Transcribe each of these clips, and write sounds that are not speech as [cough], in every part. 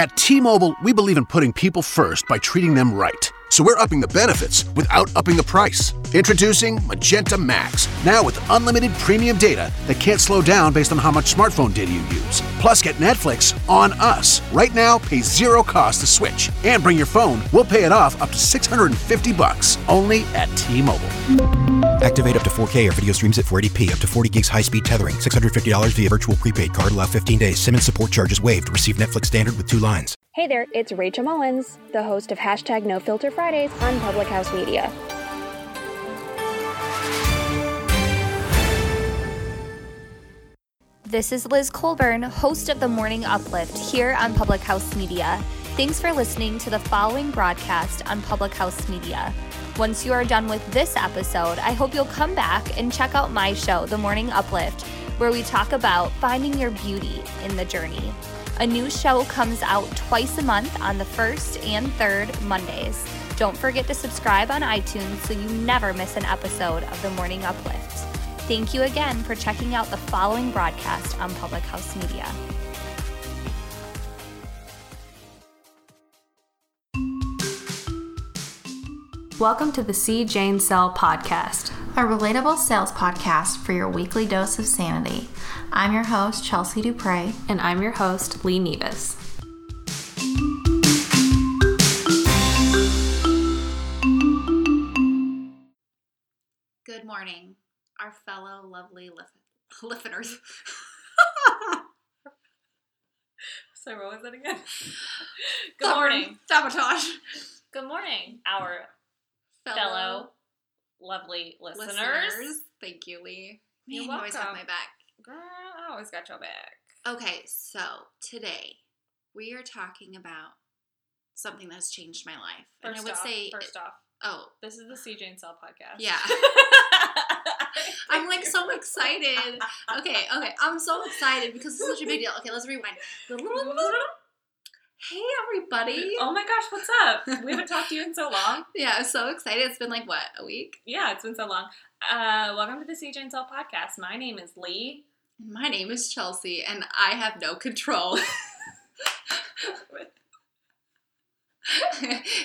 At T Mobile, we believe in putting people first by treating them right. So we're upping the benefits without upping the price. Introducing Magenta Max, now with unlimited premium data that can't slow down based on how much smartphone data you use. Plus, get Netflix on us. Right now, pay zero cost to switch. And bring your phone, we'll pay it off up to 650 bucks only at T Mobile. Activate up to 4K or video streams at 480p, up to 40 gigs high speed tethering, $650 via virtual prepaid card, allow 15 days. SIM and support charges waived. Receive Netflix standard with two lines. Hey there, it's Rachel Mullins, the host of hashtag No Filter Fridays on Public House Media. This is Liz Colburn, host of the Morning Uplift here on Public House Media. Thanks for listening to the following broadcast on Public House Media. Once you are done with this episode, I hope you'll come back and check out my show, The Morning Uplift, where we talk about finding your beauty in the journey. A new show comes out twice a month on the first and third Mondays. Don't forget to subscribe on iTunes so you never miss an episode of The Morning Uplift. Thank you again for checking out the following broadcast on Public House Media. Welcome to the C. Jane Sell podcast, a relatable sales podcast for your weekly dose of sanity. I'm your host, Chelsea Dupre. And I'm your host, Lee Nevis. Good morning, our fellow lovely listeners. [laughs] [laughs] Sorry, what was that again? Good morning. Sabotage. Good morning, our fellow, fellow lovely listeners. listeners. Thank you, Lee. You always have my back. Girl, I always got your back. Okay, so today we are talking about something that has changed my life. First and I would off, say first off. Oh. This is the CJ and Cell podcast. Yeah. [laughs] I'm like so excited. Okay, okay. I'm so excited because it's such a big deal. Okay, let's rewind. Hey everybody! Oh my gosh, what's up? We haven't talked to you in so long. [laughs] Yeah, I'm so excited. It's been like what a week. Yeah, it's been so long. Uh, welcome to the CJ and Cell podcast. My name is Lee. My name is Chelsea, and I have no control. [laughs]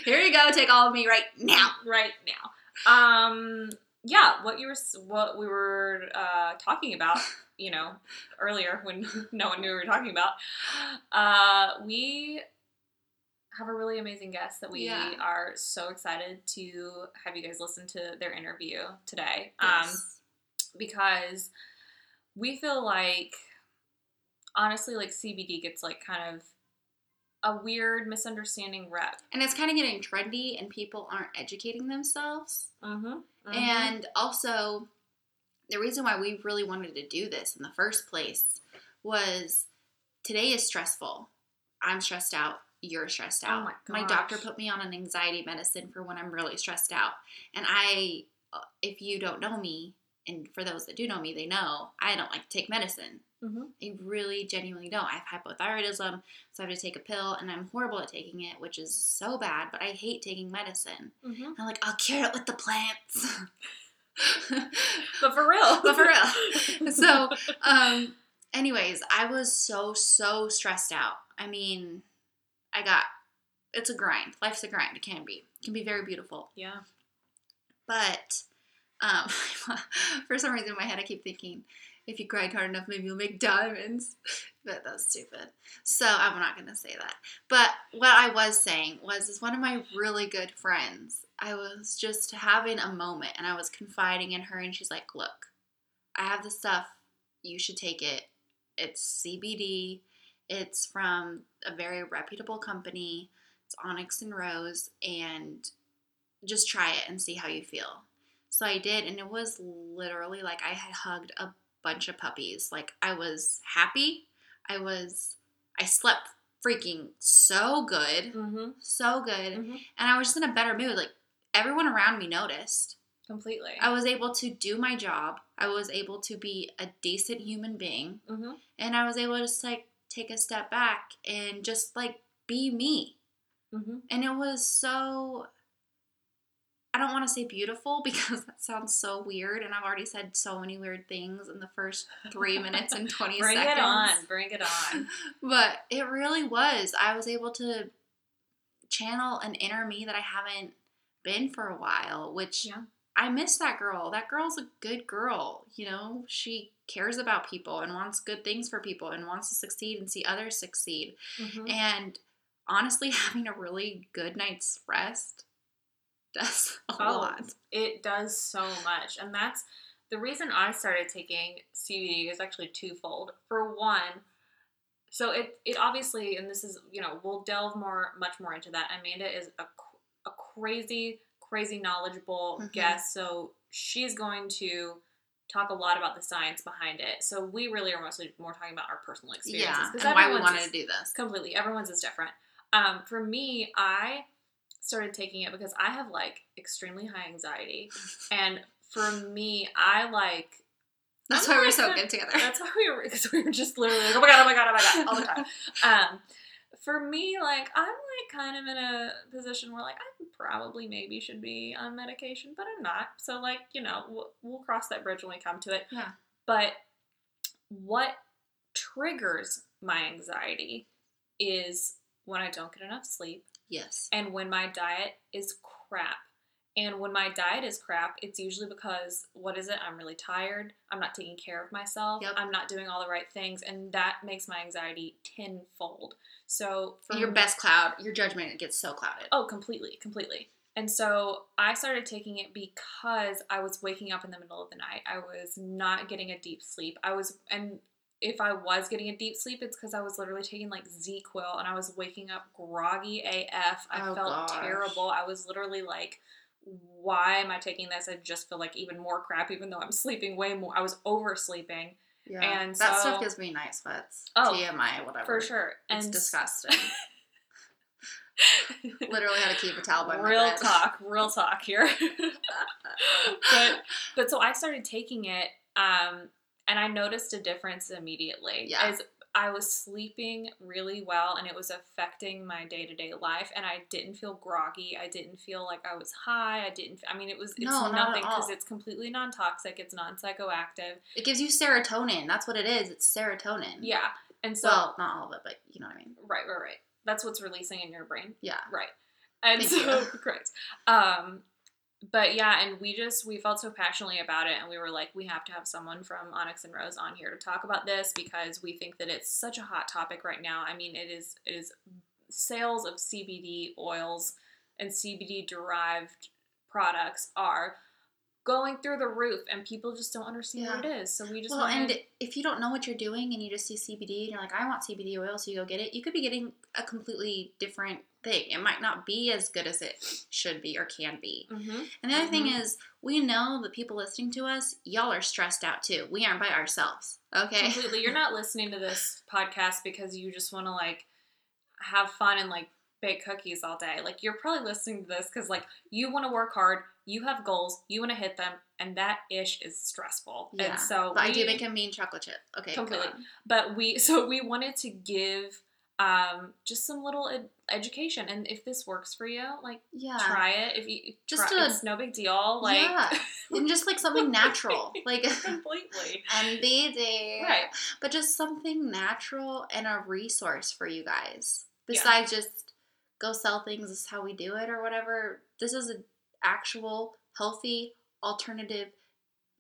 Here you go. Take all of me right now. Right now. Um. Yeah. What you were. What we were uh, talking about. [laughs] You know, earlier when [laughs] no one knew we were talking about. Uh, we have a really amazing guest that we yeah. are so excited to have you guys listen to their interview today. Yes. Um, because we feel like honestly like CBD gets like kind of a weird misunderstanding rep. And it's kind of getting trendy and people aren't educating themselves. Mm-hmm. Mm-hmm. And also the reason why we really wanted to do this in the first place was today is stressful. I'm stressed out. You're stressed out. Oh my, my doctor put me on an anxiety medicine for when I'm really stressed out. And I, uh, if you don't know me, and for those that do know me, they know I don't like to take medicine. Mm-hmm. I really genuinely don't. I have hypothyroidism, so I have to take a pill, and I'm horrible at taking it, which is so bad. But I hate taking medicine. Mm-hmm. I'm like, I'll cure it with the plants. but for real. [laughs] but for real. [laughs] So, um, anyways, I was so so stressed out. I mean, I got it's a grind. Life's a grind. It can be. It can be very beautiful. Yeah. But um, [laughs] for some reason in my head, I keep thinking, if you grind hard enough, maybe you'll make diamonds. [laughs] but that's stupid. So I'm not going to say that. But what I was saying was, is one of my really good friends, I was just having a moment and I was confiding in her, and she's like, look, I have this stuff. You should take it. It's CBD. It's from a very reputable company. It's Onyx and Rose. And just try it and see how you feel. So I did, and it was literally like I had hugged a bunch of puppies. Like I was happy. I was, I slept freaking so good, mm-hmm. so good, mm-hmm. and I was just in a better mood. Like everyone around me noticed completely. I was able to do my job. I was able to be a decent human being, mm-hmm. and I was able to just like take a step back and just like be me. Mm-hmm. And it was so I don't want to say beautiful [laughs] because that sounds so weird, and I've already said so many weird things in the first three minutes and twenty Bring seconds. [laughs] Bring it on. Bring it on. [laughs] But it really was. I was able to channel an inner me that I haven't been for a while, which Yeah. I miss that girl. That girl's a good girl. You know, she cares about people and wants good things for people and wants to succeed and see others succeed. Mhm. And honestly, having a really good night's rest does [laughs] a Oh, lot. It does so much. And that's the reason I started taking CBD is actually twofold. For one, so it, it obviously, and this is, you know, we'll delve more, much more into that. Amanda is a, a crazy, crazy knowledgeable Mhm. guest. So she's going to talk a lot about the science behind it. So we really are mostly more talking about our personal experiences. Yeah, and why we wanted to do this. completely everyone's is different um, for me i started taking it because i have like extremely high anxiety and for me i like That's I'm why we're so good together. that's why we were because we were just literally like oh my god oh my god oh my god all the time um, for me like i'm like kind of in a position where like i probably maybe should be on medication but i'm not so like you know we'll, we'll cross that bridge when we come to it Yeah. but what triggers my anxiety is when I don't get enough sleep yes. and when my diet is crap. And when my diet is crap, it's usually because what is it? I'm really tired. I'm not taking care of myself. Yep. I'm not doing all the right things, and that makes my anxiety tenfold. So for Your me- best cloud, your judgment gets so clouded. Oh, completely, completely. And so I started taking it because I was waking up in the middle of the night. I was not getting a deep sleep. I was, and if I was getting a deep sleep, it's because I was literally taking like ZzzQuil and I was waking up groggy AF. I Oh, felt gosh. terrible. I was literally like, why am I taking this? I just feel like even more crap, even though I'm sleeping way more. I was oversleeping Yeah. And that so- stuff gives me night sweats. Oh, TMI, whatever. for sure. It's And disgusting. [laughs] Literally had to keep a towel by my real bed. talk, real talk here. [laughs] [laughs] but but so I started taking it, um, and I noticed a difference immediately. Yeah. As I was sleeping really well, and it was affecting my day to day life, and I didn't feel groggy. I didn't feel like I was high. I didn't. I mean, it was it's No, nothing because it's completely non toxic. It's non psychoactive. It gives you serotonin. That's what it is. It's serotonin. Yeah, and so well, not all of it, but you know what I mean. right, right, right. That's what's releasing in your brain. Yeah. Right. And Thank [laughs] so correct. Um but yeah, and we just we felt so passionately about it and we were like, we have to have someone from Onyx and Rose on here to talk about this because we think that it's such a hot topic right now. I mean it is it is sales of CBD oils and CBD derived products are going through the roof and people just don't understand what it is. So we just Well, wanted- and if you don't know what you're doing and you just see CBD and you're like, I want CBD oil, so you go get it, you could be getting a completely different thing. It might not be as good as it should be or can be. Mhm. And the other thing Mhm. is, we know the people listening to us, y'all are stressed out too. We aren't by ourselves. Okay. completely you're not listening to this podcast because you just want to like have fun and like bake cookies all day like you're probably listening to this because like you want to work hard you have goals you want to hit them and that ish is stressful Yeah. and so I we- do make a mean chocolate chip. Okay. Completely. but we [laughs] so we wanted to give um just some little ed- education and if this works for you like Yeah. try it if you Just try, a- it's no big deal like yeah. [laughs] And just like something natural. [laughs] Like completely MBD. right But just something natural and a resource for you guys. Yeah. Besides just go sell things, this is how we do it or whatever. This is an actual, healthy, alternative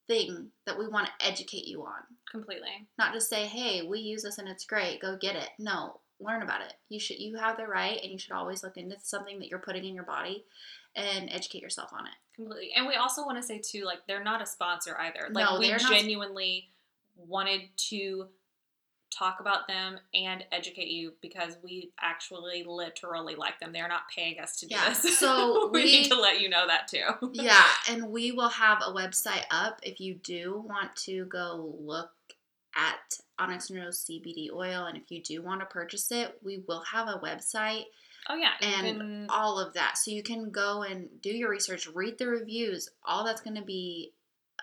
thing that we want to educate you on. completely Not just say, hey, we use this and it's great, go get it. No, learn about it. You should you have the right and you should always look into something that you're putting in your body and educate yourself on it. Completely. And we also want to say too, like they're not a sponsor either. Like No, we they're not- genuinely wanted to talk about them and educate you because we actually literally like them. They're not paying us to do Yeah, this. so [laughs] we, we- need to let you know that too. yeah, [laughs] and we will have a website up if you do want to go look at Onyx Rose CBD oil, and if you do want to purchase it, we will have a website Oh yeah. and can- all of that. So you can go and do your research, read the reviews. All that's going to be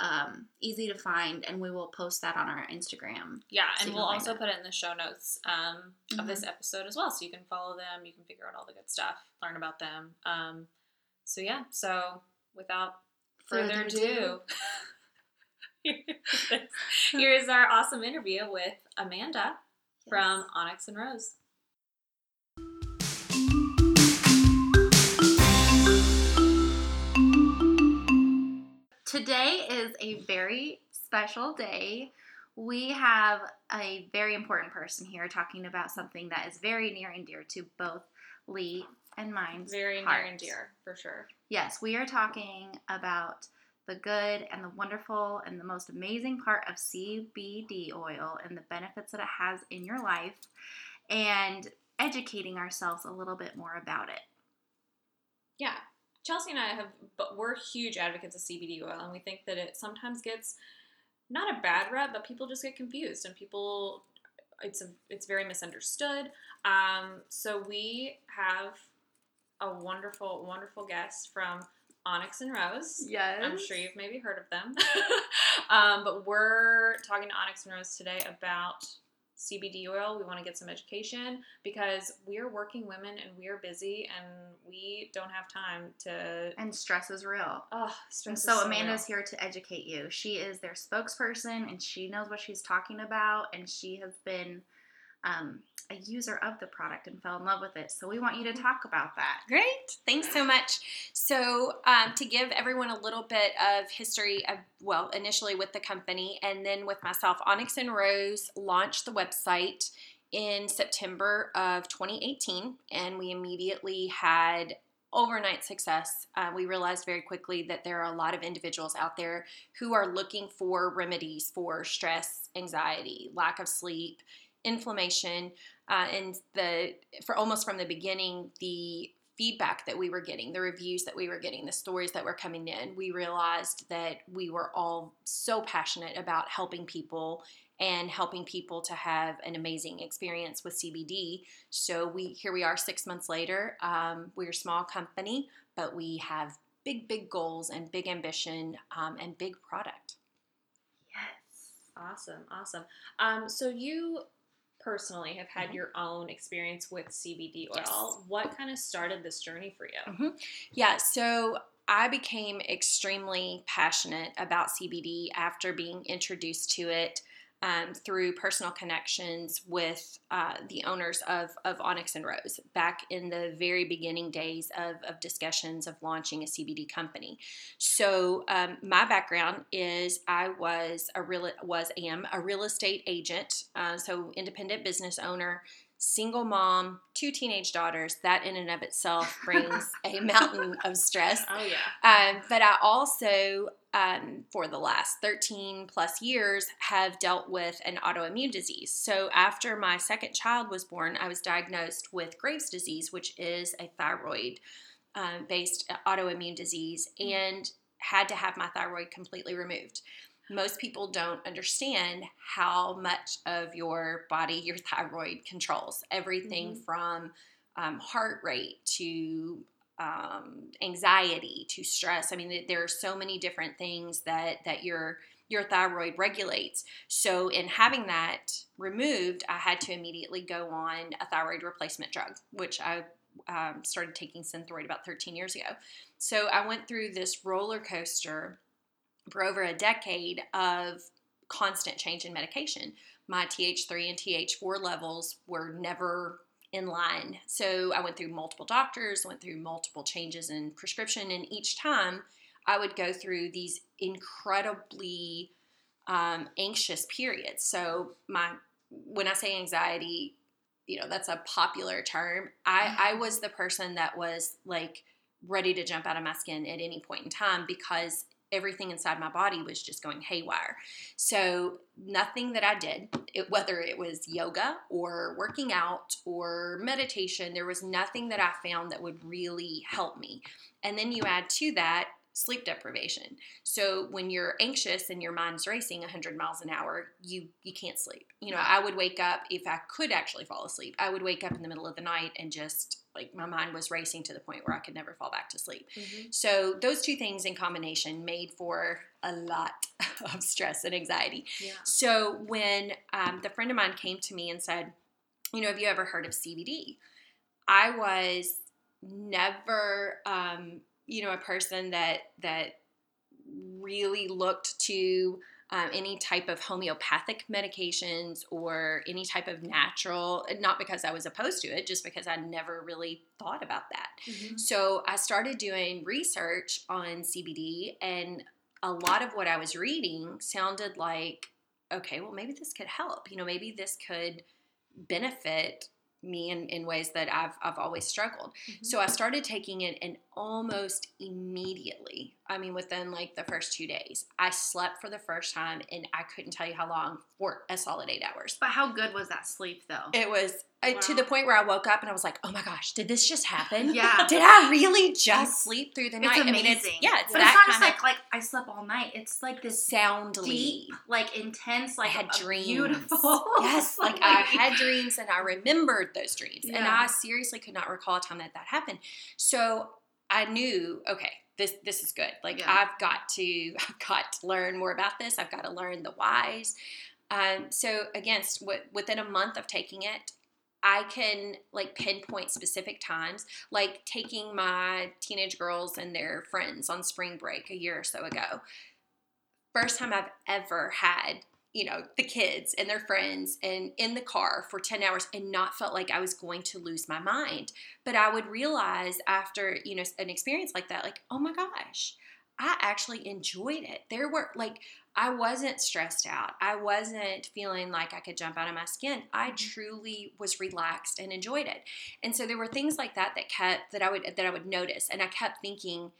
um, easy to find, and we will post that on our Instagram. yeah, so and we'll also it. put it in the show notes um, of this Mhm. episode as well, so you can follow them. You can figure out all the good stuff, learn about them. Um, so yeah, so without Further further ado. ado, [laughs] here's our awesome interview with Amanda [laughs] from Onyx and Rose. Today is a very special day. We have a very important person here talking about something that is very near and dear to both Lee and mine. Very near and dear, for sure. Yes, we are talking about the good and the wonderful and the most amazing part of CBD oil and the benefits that it has in your life and educating ourselves a little bit more about it. Yeah. Chelsea and I have, but we're huge advocates of CBD oil, and we think that it sometimes gets not a bad rep, but people just get confused, and people, it's a, it's very misunderstood. Um, so we have a wonderful, wonderful guest from Onyx and Rose. Yes. I'm sure you've maybe heard of them. [laughs] um, but we're talking to Onyx and Rose today about CBD oil. We want to get some education because we're working women and we're busy and we don't have time to. And stress is real. Oh, And stress is so so Amanda's real. here to educate you. She is their spokesperson and she knows what she's talking about and she has been um, a user of the product and fell in love with it. So we want you to talk about that. Great. Thanks so much. So, um, to give everyone a little bit of history of, well, initially with the company and then with myself, Onyx and Rose launched the website in September of 2018, and we immediately had overnight success. Uh, we realized very quickly that there are a lot of individuals out there who are looking for remedies for stress, anxiety, lack of sleep, inflammation, uh, and the for almost from the beginning the feedback that we were getting the reviews that we were getting the stories that were coming in we realized that we were all so passionate about helping people and helping people to have an amazing experience with cbd so we here we are six months later um, we're a small company but we have big big goals and big ambition um, and big product Yes. Awesome, awesome. Um, so you personally have had mm-hmm. your own experience with CBD oil. Yes. What kind of started this journey for you? Mm-hmm. Yeah, so I became extremely passionate about CBD after being introduced to it um, through personal connections with uh, the owners of, of Onyx and Rose back in the very beginning days of, of discussions of launching a CBD company. So um, my background is I was a real was am a real estate agent, uh, so independent business owner single mom, two teenage daughters, that in and of itself [laughs] brings a mountain of stress. Oh yeah. Um, but I also, um, for the last 13 plus years, have dealt with an autoimmune disease. So after my second child was born, I was diagnosed with Graves' disease, which is a thyroid um, based autoimmune disease, and had to have my thyroid completely removed most people don't understand how much of your body your thyroid controls everything from um, heart rate to um, anxiety to stress. I mean there are so many different things that that your your thyroid regulates. So in having that removed i had to immediately go on a thyroid replacement drug which i um, started taking synthroid about 13 years ago. So i went through this roller coaster for over a decade of constant change in medication. My TH3 and TH4 levels were never in line. So I went through multiple doctors, went through multiple changes in prescription, and each time I would go through these incredibly um, anxious periods. So my when I say anxiety, you know that's a popular term. I, I was the person that was like ready to jump out of my skin at any point in time because everything inside my body was just going haywire. So nothing that I did, it, whether it was yoga or working out or meditation, there was nothing that I found that would really help me. And then you add to that sleep deprivation. So when you're anxious and your mind's racing 100 miles an hour, you you can't sleep. You know, I would wake up if I could actually fall asleep. I would wake up in the middle of the night and just like my mind was racing to the point where I could never fall back to sleep. So those two things in combination made for a lot [laughs] of stress and anxiety. Yeah. So when um, the friend of mine came to me and said, "You know, have you ever heard of CBD?" I was never um, you know, a person that that really looked to um, any type of homeopathic medications or any type of natural, not because I was opposed to it, just because I never really thought about that. Mm-hmm. So I started doing research on CBD, and a lot of what I was reading sounded like, okay, well, maybe this could help. You know, maybe this could benefit me in, in ways that I've, I've always struggled. Mm-hmm. So I started taking it, and almost immediately, I mean, within like the first two days, I slept for the first time, and I couldn't tell you how long for a solid eight hours. But how good was that sleep though? It was uh, to the point where I woke up and I was like, "Oh my gosh, did this just happen? Yeah. [laughs] did I really just sleep through the night?" It's amazing. I mean, it's yeah, it's but that it's not just like like I slept all night. It's like this soundly. deep, like intense, [laughs] [laughs] like I had dreams. Beautiful. Yes, like I had dreams and I remembered those dreams, and I seriously could not recall a time that that happened. So I knew, okay, this this is good. Like Yeah. I've got to, [laughs] I've got to learn more about this. I've got to learn the whys. Um, so again, s- wi- within a month of taking it, I can like pinpoint specific times, like taking my teenage girls and their friends on spring break a year or so ago. First time I've ever had, you know, the kids and their friends and in the car for 10 hours and not felt like I was going to lose my mind. But I would realize after, you know, an experience like that, like, oh my gosh, I actually enjoyed it. There were like, I wasn't stressed out. I wasn't feeling like I could jump out of my skin. I mm-hmm. truly was relaxed and enjoyed it. And so there were things like that that kept that I would that I would notice, and I kept thinking,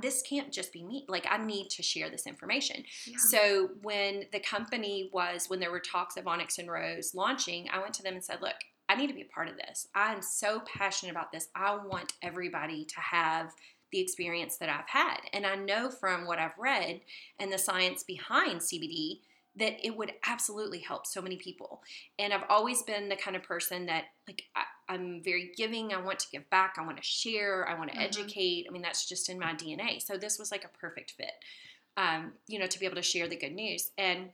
this can't just be me. Like I need to share this information. Yeah. So when the company was when there were talks of Onyx and Rose launching, I went to them and said, "Look, I need to be a part of this. I'm so passionate about this. I want everybody to have the experience that I've had. And I know from what I've read and the science behind CBD that it would absolutely help so many people. And I've always been the kind of person that, like, I, I'm very giving. I want to give back. I want to share. I want to Mhm. educate. I mean, that's just in my DNA. So this was like a perfect fit, um, you know, to be able to share the good news. And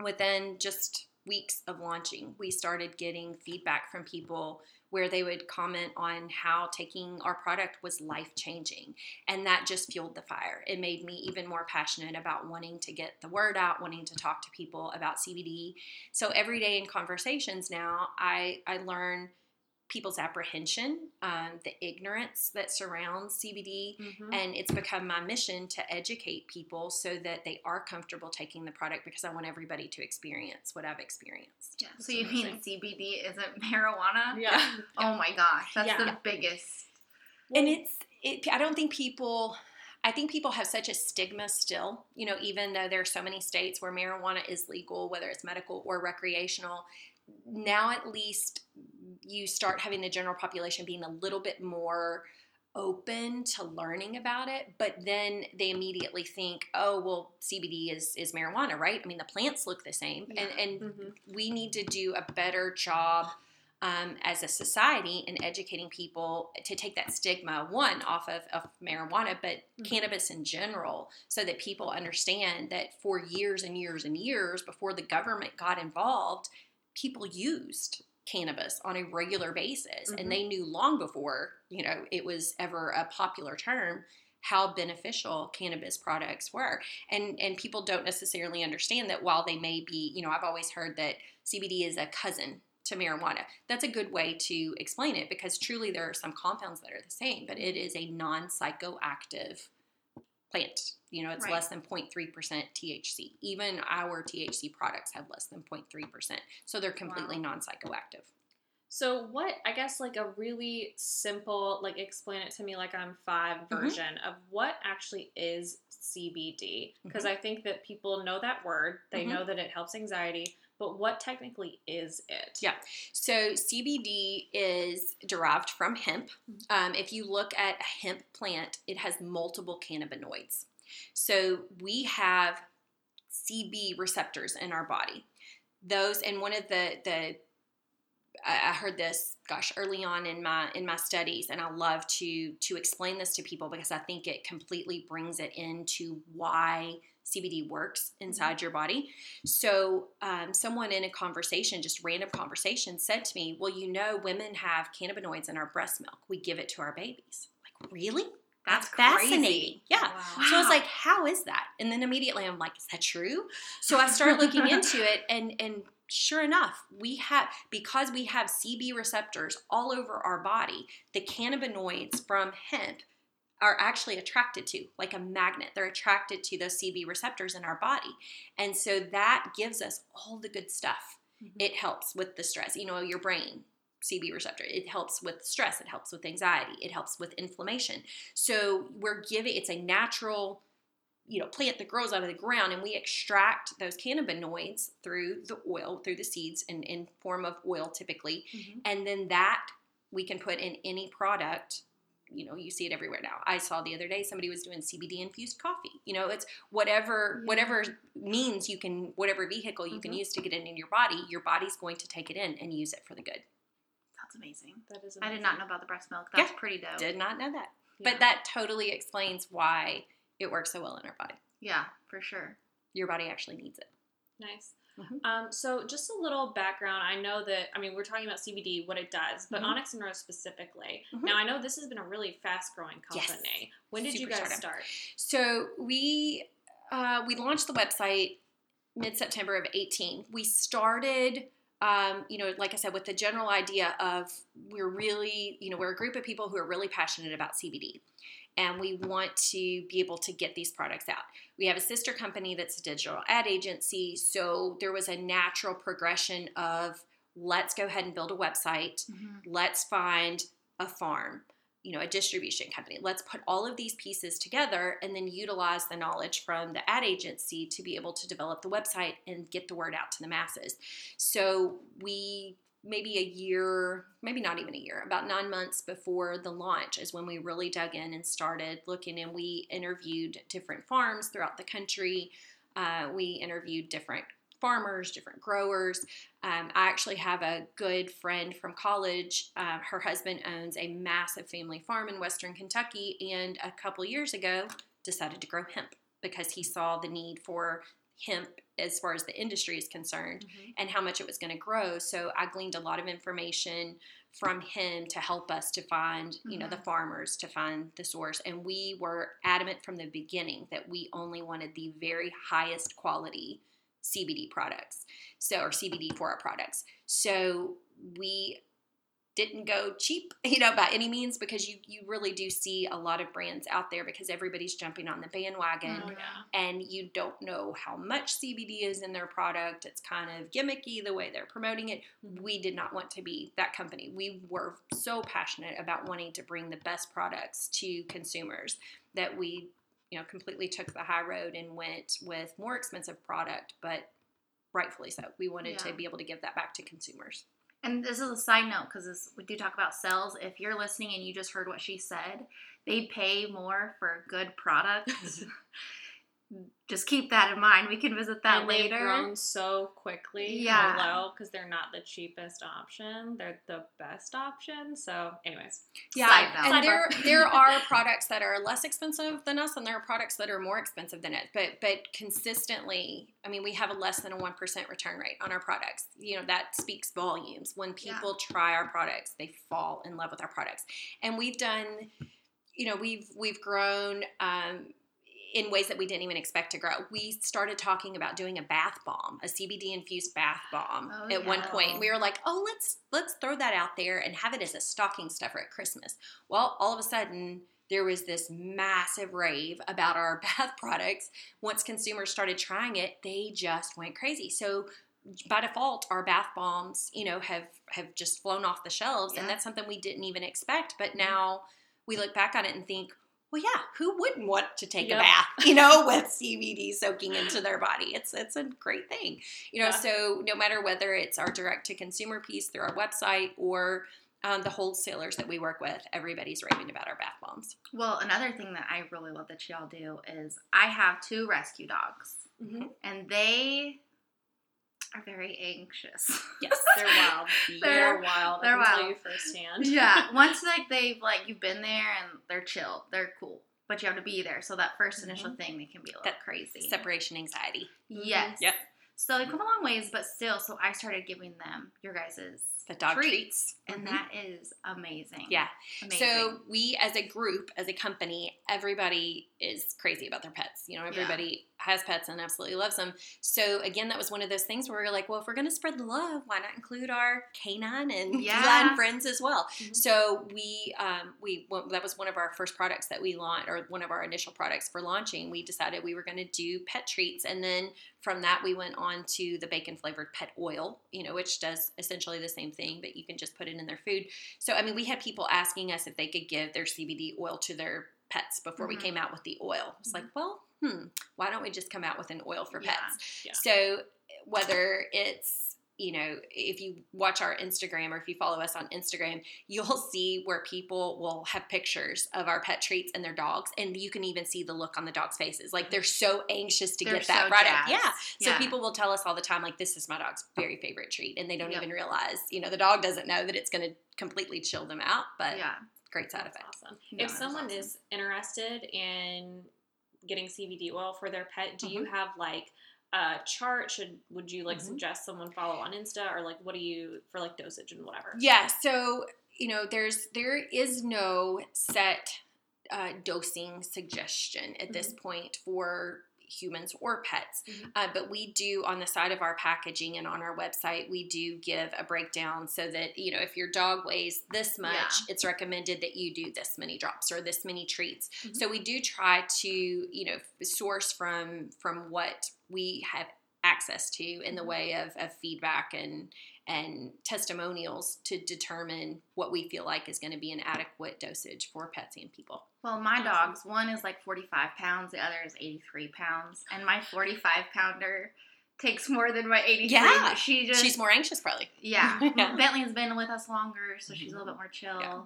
within just weeks of launching, we started getting feedback from people where they would comment on how taking our product was life changing. And that just fueled the fire. It made me even more passionate about wanting to get the word out, wanting to talk to people about CBD. So every day in conversations now, I, I learn people's apprehension, um, the ignorance that surrounds CBD, Mm-hmm. and it's become my mission to educate people so that they are comfortable taking the product because I want everybody to experience what I've experienced. Yeah. So you mean CBD isn't marijuana? Yeah. [laughs] Oh my gosh, that's Yeah. the biggest. and it's it, i don't think people i think people have such a stigma still you know even though there are so many states where marijuana is legal whether it's medical or recreational now at least you start having the general population being a little bit more open to learning about it but then they immediately think oh well cbd is is marijuana right? I mean the plants look the same. And and Mm-hmm. we need to do a better job um, as a society in educating people to take that stigma one off of, of marijuana but cannabis in general so that people understand that for years and years and years before the government got involved people used cannabis on a regular basis Mhm. and they knew long before you know it was ever a popular term how beneficial cannabis products were and and people don't necessarily understand that while they may be you know i've always heard that cbd is a cousin to marijuana that's a good way to explain it because truly there are some compounds that are the same but it is a non-psychoactive plant you know it's Right. less than 0.3% thc even our thc products have less than 0.3% so they're completely non-psychoactive So what I guess like a really simple like explain it to me like I'm 5 Mm-hmm. version of what actually is CBD because Mm-hmm. I think that people know that word, they Mhm. know that it helps anxiety, but what technically is it? Yeah. So CBD is derived from hemp. Um, if you look at a hemp plant, it has multiple cannabinoids. So we have CB receptors in our body. Those and one of the the I I heard this, gosh, early on in my in my studies, and I love to to explain this to people because I think it completely brings it into why CBD works inside your body. So, um, someone in a conversation, just random conversation, said to me, "Well, you know, women have cannabinoids in our breast milk. We give it to our babies." Like, really? That's, fascinating. Yeah. Wow. So I was like, how is that? And then immediately I'm like, is that true? So I started looking [laughs] into it and and sure enough, we have because we have CB receptors all over our body, the cannabinoids from hemp are actually attracted to like a magnet. They're attracted to those CB receptors in our body. And so that gives us all the good stuff. It helps with the stress, you know, your brain. CB receptor. It helps with stress. It helps with anxiety. It helps with inflammation. So we're giving it's a natural, you know, plant that grows out of the ground, and we extract those cannabinoids through the oil, through the seeds, in in form of oil typically, Mhm. and then that we can put in any product. You know, you see it everywhere now. I saw the other day somebody was doing CBD infused coffee. You know, it's whatever whatever means you can, whatever vehicle you can Mhm. use to get it in your body. Your body's going to take it in and use it for the good. That's amazing. That is I did not know about the breast milk. Yeah. That's pretty dope. Did not know that. Yeah. But that totally explains why it works so well in our body. Yeah, for sure. Your body actually needs it. Nice. Mhm. Um, so just a little background. I know that I mean we're talking about CBD, what it does, but Mhm. Onyx and Rose specifically. Mhm. Now I know this has been a really fast growing Yes. company. When did you guys start? So we uh, we launched the website mid September of 18. We started. Um, you know, like I said, with the general idea of we're really, you know, we're a group of people who are really passionate about CBD and we want to be able to get these products out. We have a sister company that's a digital ad agency, so there was a natural progression of let's go ahead and build a website. Mm-hmm. Let's find a farm, you know, a distribution company. Let's put all of these pieces together and then utilize the knowledge from the ad agency to be able to develop the website and get the word out to the masses. So we maybe a year, maybe not even a year, about nine months before the launch is when we really dug in and started looking and we interviewed different farms throughout the country. Uh, we interviewed different farmers, different growers. Um, I actually have a good friend from college. Uh, her husband owns a massive family farm in Western Kentucky, and a couple years ago decided to grow hemp because he saw the need for hemp as far as the industry is concerned mm-hmm. and how much it was going to grow. So I gleaned a lot of information from him to help us to find, you know, the mm-hmm. farmers to find the source. And we were adamant from the beginning that we only wanted the very highest quality CBD products. So or CBD for our products. So we didn't go cheap, [laughs] you know, by any means because you you really do see a lot of brands out there because everybody's jumping on the bandwagon Oh yeah. and you don't know how much CBD is in their product. It's kind of gimmicky the way they're promoting it. We did not want to be that company. We were so passionate about wanting to bring the best products to consumers that we, you know, completely took the high road and went with more expensive product, but rightfully so. We wanted Yeah. to be able to give that back to consumers. And this is a side note because we do talk about sales. If you're listening and you just heard what she said, they pay more for good products. [laughs] just keep that in mind. We can visit that and they've later. grown so quickly. Yeah. Hello, because they're not the cheapest option. They're the best option. So, anyways. Side note. and there there are products that are less expensive than us, and there are products that are more expensive than us. But but consistently, I mean, we have a less than a one percent return rate on our products. You know that speaks volumes. When Yeah. people try our products, they fall in love with our products, and we've done. You know, we've we've grown. Um, in ways that we didn't even expect to grow. We started talking about doing a bath bomb, a CBD infused bath bomb Oh, at one point. We were like, "Oh, let's let's throw that out there and have it as a stocking stuffer at Christmas." Well, all of a sudden, there was this massive rave about our [laughs] bath products. Once consumers started trying it, they just went crazy. So by default, our bath bombs, you know, have have just flown off the shelves, and that's something we didn't even expect. But mm-hmm. now we look back on it and think, well, yeah, who wouldn't want to take Yep. a bath, [laughs] you know, with [laughs] CBD soaking into their body? It's it's a great thing, you know. Yeah. So no matter whether it's our direct to consumer piece through our website or um, the wholesalers that we work with, everybody's raving about our bath bombs. Well, another thing that I really love that y'all do is I have two rescue dogs, Mm-hmm. and they are very anxious. Yes, They're [laughs] wild. They're- They're, wild. they're I can tell wild. you firsthand. yeah, [laughs] once like they've like you've been there and they're chill, they're cool, but you have to be there. So that first mm-hmm. initial thing, they can be a little That crazy. separation anxiety. Yes. Yep. So they've come a long ways, but still. So I started giving them your guys' the dog treats. treats. and Mhm. that is amazing. yeah. amazing. So we, as a group, as a company, everybody is crazy about their pets. You know, everybody has pets and absolutely loves them. So again, that was one of those things where we are like, well, if we're going to spread the love, why not include our canine and Yeah. feline friends as well? Mhm. So we, um, we well, that was one of our first products that we launched, or one of our initial products for launching. We decided we were going to do pet treats, and then from that we went on to the bacon flavored pet oil. You know, which does essentially the same thing, but you can just put it in their food. So, I mean, we had people asking us if they could give their CBD oil to their pets before we Mhm. came out with the oil. It's like, well, hmm, why don't we just come out with an oil for Yeah. pets? Yeah. So, whether it's you know, if you watch our Instagram or if you follow us on Instagram, you'll [laughs] see where people will have pictures of our pet treats and their dogs, and you can even see the look on the dogs' faces. Like they're so anxious to They're get that so product. jazzed. Yeah. So people will tell us all the time, like, this is my dog's very favorite treat. And they don't Yep. even realize, you know, the dog doesn't know that it's going to completely chill them out, but yeah, great side That's effect. awesome. No, if someone awesome. is interested in getting CBD oil for their pet, do you Mhm. have like a chart? Should would you like Mhm. suggest someone follow on Insta or like what do you for like dosage and whatever? Yeah. So, you know, there's, there is no set uh, dosing suggestion at this point for humans or pets. Mhm. Uh, but we do on the side of our packaging and on our website, we do give a breakdown so that, you know, if your dog weighs this much, Yeah. it's recommended that you do this many drops or this many treats. Mhm. So we do try to, you know, source from from what we have access to in the Mhm. way of, of feedback and and testimonials to determine what we feel like is going to be an adequate dosage for pets and people. Well, my dogs, one is like 45 pounds, the other is 83 pounds. And my 45 pounder takes more than my 83. Yeah. She just, She's more anxious, probably. yeah. [laughs] Yeah. Bentley's been with us longer, so she's a little bit more chill. Yeah.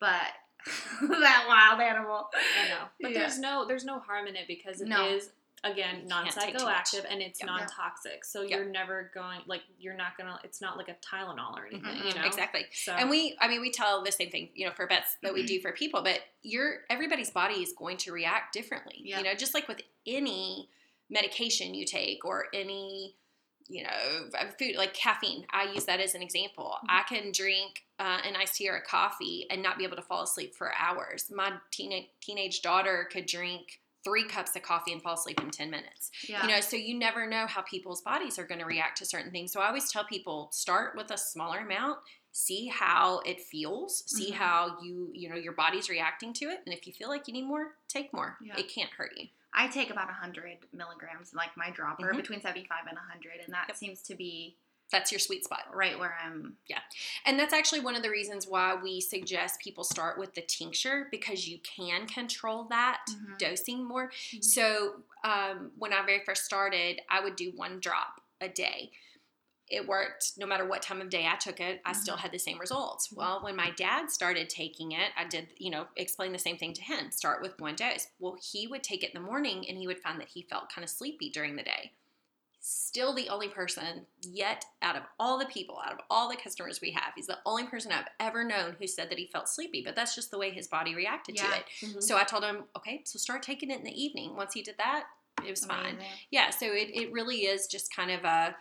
But [laughs] that wild animal. I know, but Yeah. there's no there's no harm in it because it is No. Again You non can't take too much. psychoactive and it's Yep. non toxic. So Yep. you're never going like you're not gonna. It's not like a Tylenol or mm-hmm, anything. You Mm-mm, know Exactly. So And we, I mean, we tell the same thing, you know, for pets that we do for people, but your everybody's body is going to react differently. Yeah. You know, just like with any medication you take or any, you know, uh, food like caffeine. I use that as an example. Mm-hmm. I can drink uh, an iced tea or a coffee and not be able to fall asleep for hours. My teenage teenage daughter could drink three cups of coffee and fall asleep in 10 minutes. Yeah. You know, so you never know how people's bodies are going to react to certain things. So I always tell people start with a smaller amount, see how it feels, see Mhm. how you, you know, your body's reacting to it, and if you feel like you need more, take more. Yeah. It can't hurt you. I take about 100 milligrams, like my dropper, Mhm. between 75 and 100. And that Yep. seems to be That's your sweet spot. right where I'm. Yeah. And that's actually one of the reasons why we suggest people start with the tincture because you can control that Mhm. dosing more. Mhm. So um, when I very first started, I would do one drop a day. It worked no matter what time of day I took it, I still had the same results. Well, when my dad started taking it, I did, you know, explain the same thing to him start with one dose. Well, he would take it in the morning and he would find that he felt kind of sleepy during the day still the only person yet out of all the people, out of all the customers we have, he's the only person I've ever known who said that he felt sleepy, but that's just the way his body reacted Yeah. to it. Mhm. So I told him, okay, so start taking it in the evening. Once he did that, it was fine. Yeah, so it, it really is just kind of a,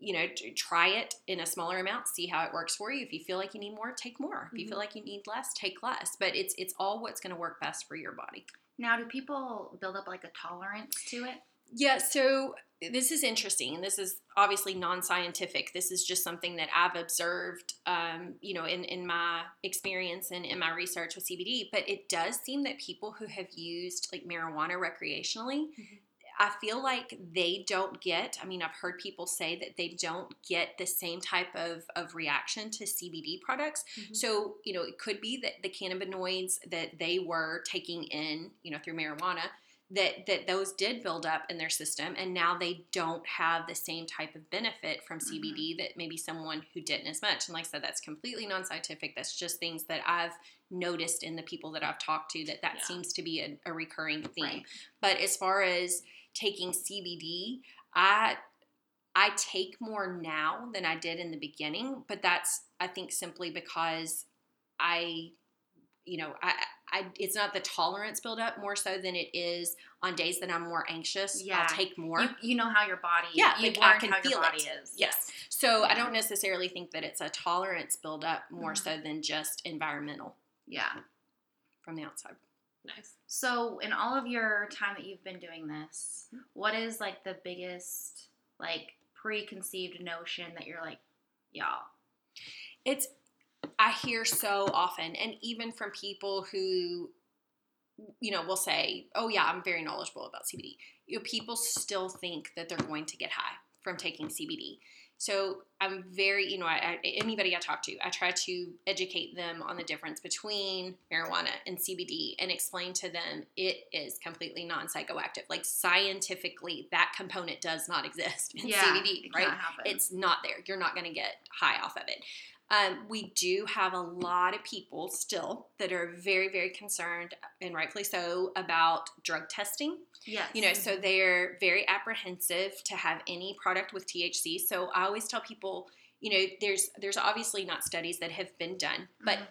you know, try it in a smaller amount, see how it works for you. If you feel like you need more, take more. If you feel Mhm. like you need less, take less. But it's it's all what's going to work best for your body. Now, do people build up like a tolerance to it? Yeah, so this is interesting, and this is obviously non-scientific. This is just something that I've observed, um, you know, in in my experience and in my research with CBD. But it does seem that people who have used like marijuana recreationally, Mhm. I feel like they don't get. I mean, I've heard people say that they don't get the same type of of reaction to CBD products. Mhm. So, you know, it could be that the cannabinoids that they were taking in, you know, through marijuana, that that those did build up in their system and now they don't have the same type of benefit from mm-hmm. CBD that maybe someone who didn't as much. And like I said, that's completely non-scientific. That's just things that I've noticed in the people that I've talked to that that Yeah. seems to be a, a recurring theme. Right. But as far as taking CBD, I I take more now than I did in the beginning, but that's I think simply because I you know, I I, it's not the tolerance build up more so than it is on days that I'm more anxious. Yeah. I'll take more. You, you know how your body. Yeah, you like, I can feel it. is. Yes. So I don't necessarily think that it's a tolerance build up more Mhm. so than just environmental Yeah. from the outside. Nice. So, in all of your time that you've been doing this, what is like the biggest like preconceived notion that you're like, y'all? It's I hear so often, and even from people who, you know, will say, "Oh yeah, I'm very knowledgeable about CBD." You know, people still think that they're going to get high from taking CBD. So I'm very, you know, I, I, anybody I talk to, I try to educate them on the difference between marijuana and CBD and explain to them it is completely non-psychoactive. Like scientifically, that component does not [laughs] exist in CBD, right? It's not there. You're not going to get high off of it. Um, we do have a lot of people still that are very, very concerned, and rightfully so, about drug testing. yes. You know, so they're very apprehensive to have any product with THC. So I always tell people, you know, there's there's obviously not studies that have been done, but Mhm.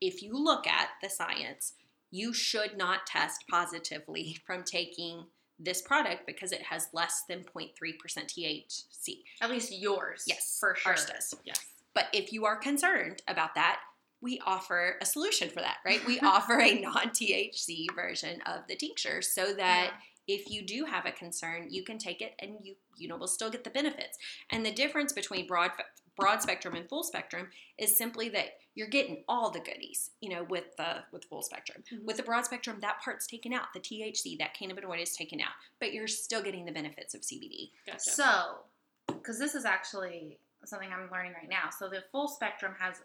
if you look at the science, you should not test positively from taking this product because it has less than 0.3% THC. at least yours. Yes, for sure. ours does. Yes. But if you are concerned about that, we offer a solution for that, right? We [laughs] offer a non THC version of the tincture so that if you do have a concern, you can take it and you you know will still get the benefits. And the difference between broad broad spectrum and full spectrum is simply that you're getting all the goodies, you know, with the with full spectrum. Mhm. With the broad spectrum, that part's taken out, the THC, that cannabinoid is taken out, but you're still getting the benefits of CBD. Gotcha. So, because this is actually something I'm learning right now. So the full spectrum has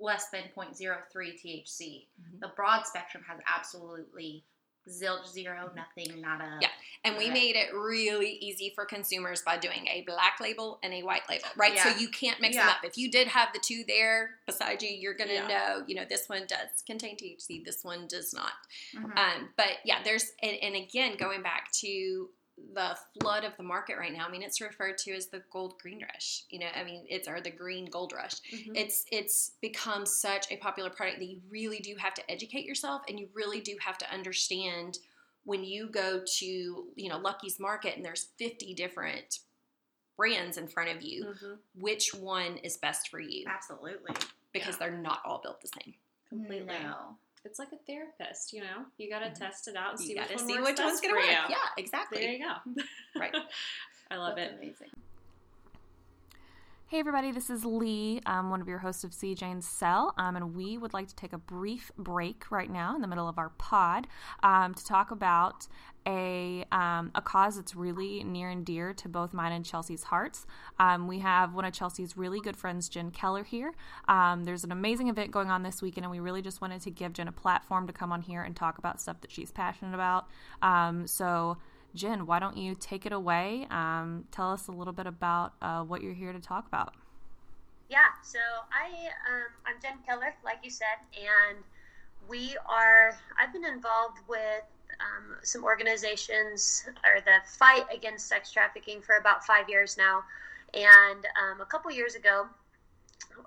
less than 0.03 THC. Mhm. The broad spectrum has absolutely zilch, zero, nothing, not a. Yeah. And we made it really easy for consumers by doing a black label and a white label, right? Yeah. So you can't mix them up. If you did have the two there beside you, you're going to Yeah. know, you know, this one does contain THC, this one does not. Mhm. Um, but yeah, there's, and, and again, going back to the flood of the market right now, I mean, it's referred to as the gold green rush, you know, I mean, it's, or the green gold rush Mhm. it's it's become such a popular product that you really do have to educate yourself and you really do have to understand when you go to you know lucky's market and there's 50 different brands in front of you Mhm. which one is best for you Absolutely. because Yeah. they're not all built the same Completely. No. It's like a therapist, you know. You got to mm-hmm. test it out and see you got to which one see which one's going to work yeah exactly There you go. Right. [laughs] I love That's it. amazing. Hey, everybody, this is Lee, um, one of your hosts of C. Jane's Cell, um, and we would like to take a brief break right now in the middle of our pod um, to talk about a, um, a cause that's really near and dear to both mine and Chelsea's hearts. Um, we have one of Chelsea's really good friends, Jen Keller, here. Um, there's an amazing event going on this weekend, and we really just wanted to give Jen a platform to come on here and talk about stuff that she's passionate about. Um, so, Jen, why don't you take it away? Um, tell us a little bit about uh, what you're here to talk about. Yeah, so I um, I'm Jen Keller, like you said, and we are. I've been involved with um, some organizations or the fight against sex trafficking for about five years now, and um, a couple years ago,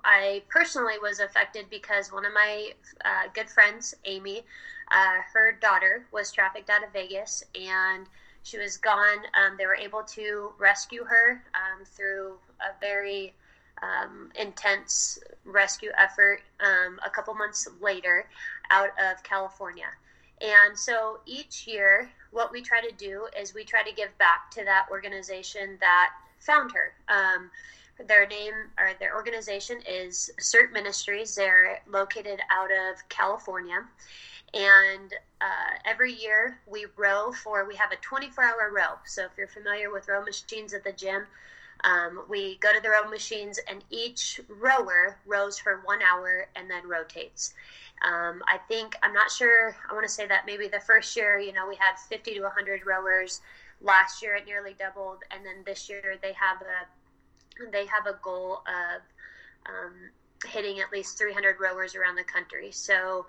I personally was affected because one of my uh, good friends, Amy, uh, her daughter was trafficked out of Vegas and she was gone. Um, they were able to rescue her um, through a very um, intense rescue effort um, a couple months later out of California. And so each year, what we try to do is we try to give back to that organization that found her. Um, their name or their organization is CERT Ministries. They're located out of California. And uh, every year we row for, we have a 24 hour row. So if you're familiar with row machines at the gym, um, we go to the row machines and each rower rows for one hour and then rotates. Um, I think, I'm not sure, I want to say that maybe the first year, you know, we had 50 to 100 rowers. Last year it nearly doubled. And then this year they have a they have a goal of um, hitting at least 300 rowers around the country. So,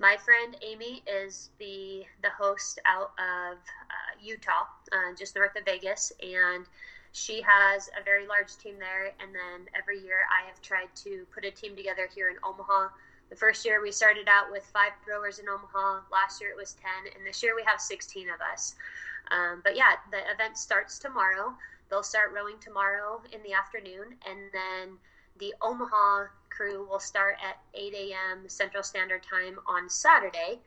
my friend Amy is the the host out of uh, Utah, uh, just north of Vegas, and she has a very large team there. And then every year, I have tried to put a team together here in Omaha The first year we started out with five rowers in Omaha. Last year it was 10, and this year we have 16 of us. Um, but yeah, the event starts tomorrow. They'll start rowing tomorrow in the afternoon, and then the Omaha crew will start at 8 a.m. Central Standard Time on Saturday.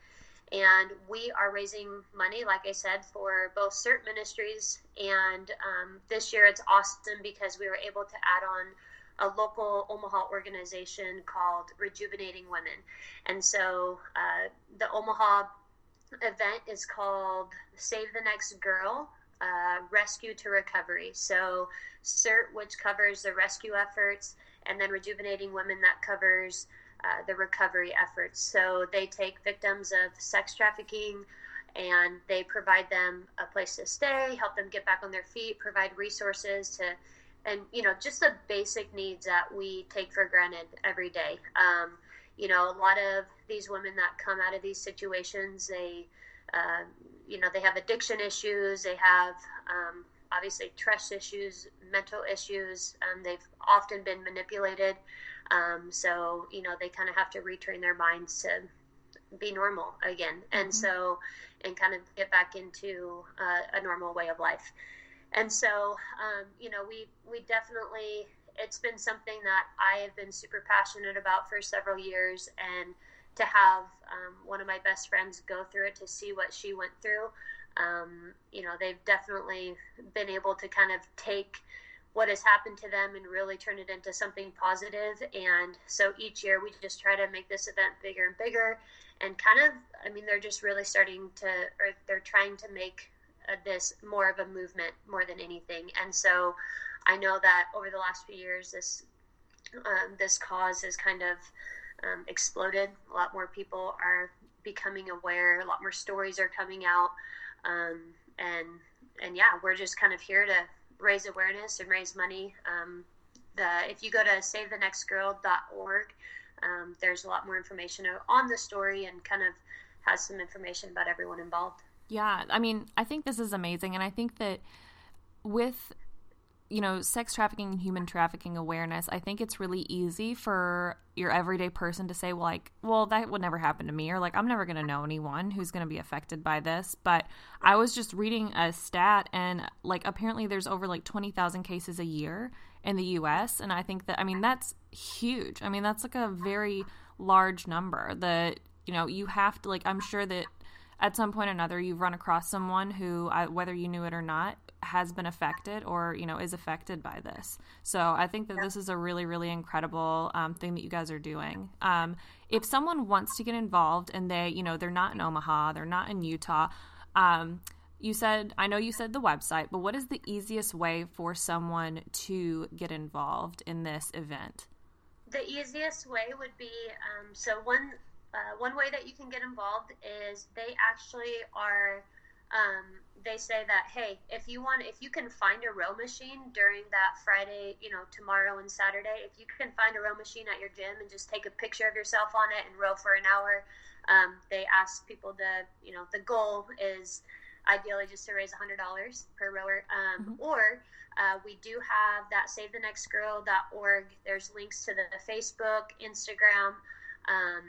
And we are raising money, like I said, for both CERT Ministries. And um, this year it's awesome because we were able to add on a local Omaha organization called Rejuvenating Women. And so uh, the Omaha event is called Save the Next Girl uh, Rescue to Recovery. So, CERT, which covers the rescue efforts, and then Rejuvenating Women, that covers uh, the recovery efforts. So, they take victims of sex trafficking and they provide them a place to stay, help them get back on their feet, provide resources to and you know just the basic needs that we take for granted every day um, you know a lot of these women that come out of these situations they uh, you know they have addiction issues they have um, obviously trust issues mental issues um, they've often been manipulated. Um, so you know they kind of have to retrain their minds to be normal again. And mm-hmm. so and kind of get back into uh, a normal way of life. And so um, you know we we definitely it's been something that I have been super passionate about for several years, and to have um, one of my best friends go through it to see what she went through, um, you know, they've definitely been able to kind of take what has happened to them and really turn it into something positive. And so each year we just try to make this event bigger and bigger, and kind of, I mean, they're just really starting to, or they're trying to make uh, this more of a movement more than anything. And so I know that over the last few years, this um, this cause has kind of um, exploded. A lot more people are becoming aware. A lot more stories are coming out, um, and and yeah, we're just kind of here to raise awareness and raise money. Um, the if you go to savethenextgirl.org, um, there's a lot more information on the story and kind of has some information about everyone involved. Yeah, I mean, I think this is amazing, and I think that with you know, sex trafficking and human trafficking awareness, I think it's really easy for your everyday person to say, well, like, well, that would never happen to me, or like, I'm never going to know anyone who's going to be affected by this. But I was just reading a stat, and like, apparently there's over like 20,000 cases a year in the US. And I think that, I mean, that's huge. I mean, that's like a very large number that, you know, you have to, like, I'm sure that at some point or another you've run across someone who uh, whether you knew it or not has been affected or you know is affected by this. So i think that this is a really really incredible um, thing that you guys are doing. Um, if someone wants to get involved and they you know they're not in omaha they're not in utah um, you said i know you said the website but what is the easiest way for someone to get involved in this event? The easiest way would be um, so one uh, one way that you can get involved is they actually are um, they say that hey if you want if you can find a row machine during that friday you know tomorrow and saturday if you can find a row machine at your gym and just take a picture of yourself on it and row for an hour um, they ask people to you know the goal is ideally just to raise $100 per rower. Um, mm-hmm. or uh, we do have that savethenextgirl.org there's links to the, the facebook instagram. Um,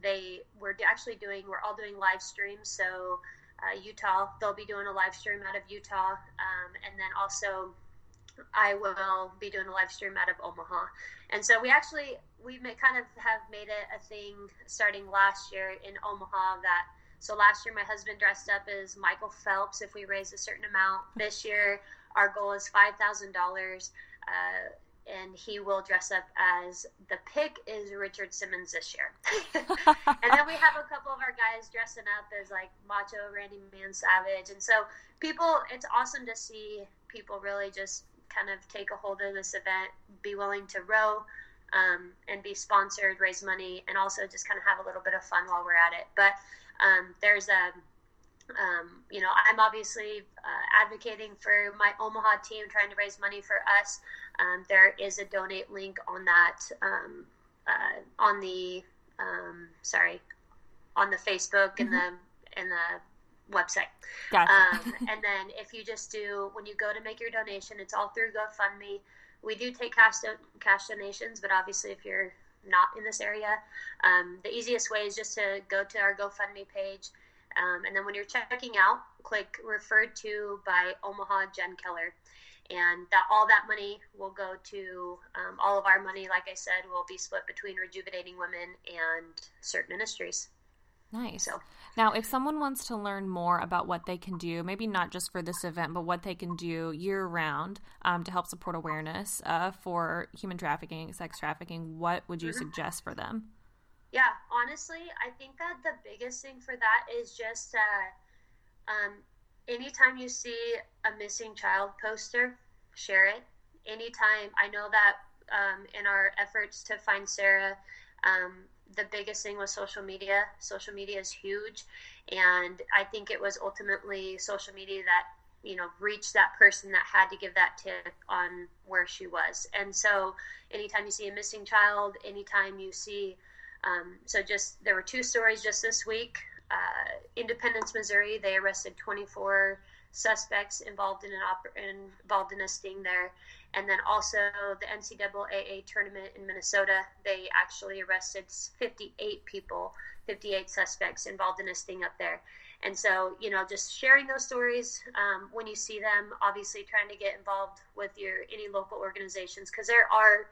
they we're actually doing we're all doing live streams so uh, Utah. They'll be doing a live stream out of Utah, um, and then also I will be doing a live stream out of Omaha. And so we actually we may, kind of have made it a thing starting last year in Omaha that. So last year my husband dressed up as Michael Phelps if we raise a certain amount. This year our goal is five thousand uh, dollars and he will dress up as the pick is Richard Simmons this year. [laughs] and then we have a couple of our guys dressing up as like Macho Randy Man Savage. And so people, it's awesome to see people really just kind of take a hold of this event, be willing to row. Um, and be sponsored, raise money, and also just kind of have a little bit of fun while we're at it. But um, there's a um, you know, I'm obviously uh, advocating for my Omaha team, trying to raise money for us. Um, there is a donate link on that um, uh, on the um, sorry on the Facebook mm-hmm. and the and the website. Gotcha. Um, [laughs] and then if you just do when you go to make your donation, it's all through GoFundMe. We do take cash do- cash donations, but obviously if you're not in this area, um, the easiest way is just to go to our GoFundMe page. Um, and then when you're checking out, click referred to by Omaha Jen Keller. And that all that money will go to um, all of our money, like I said, will be split between Rejuvenating Women and certain ministries. Nice. So now, if someone wants to learn more about what they can do, maybe not just for this event, but what they can do year round um, to help support awareness uh, for human trafficking, sex trafficking, what would you mm-hmm. suggest for them? Yeah, honestly, I think that the biggest thing for that is just uh, um, anytime you see a missing child poster, share it. Anytime, I know that um, in our efforts to find Sarah, um, the biggest thing was social media. Social media is huge, and I think it was ultimately social media that you know reached that person that had to give that tip on where she was. And so, anytime you see a missing child, anytime you see, um, so just there were two stories just this week. Uh, Independence, Missouri, they arrested 24 suspects involved in an op- involved in a sting there. And then also the NCAA tournament in Minnesota, they actually arrested 58 people, 58 suspects involved in a sting up there. And so, you know, just sharing those stories um, when you see them, obviously trying to get involved with your any local organizations because there are,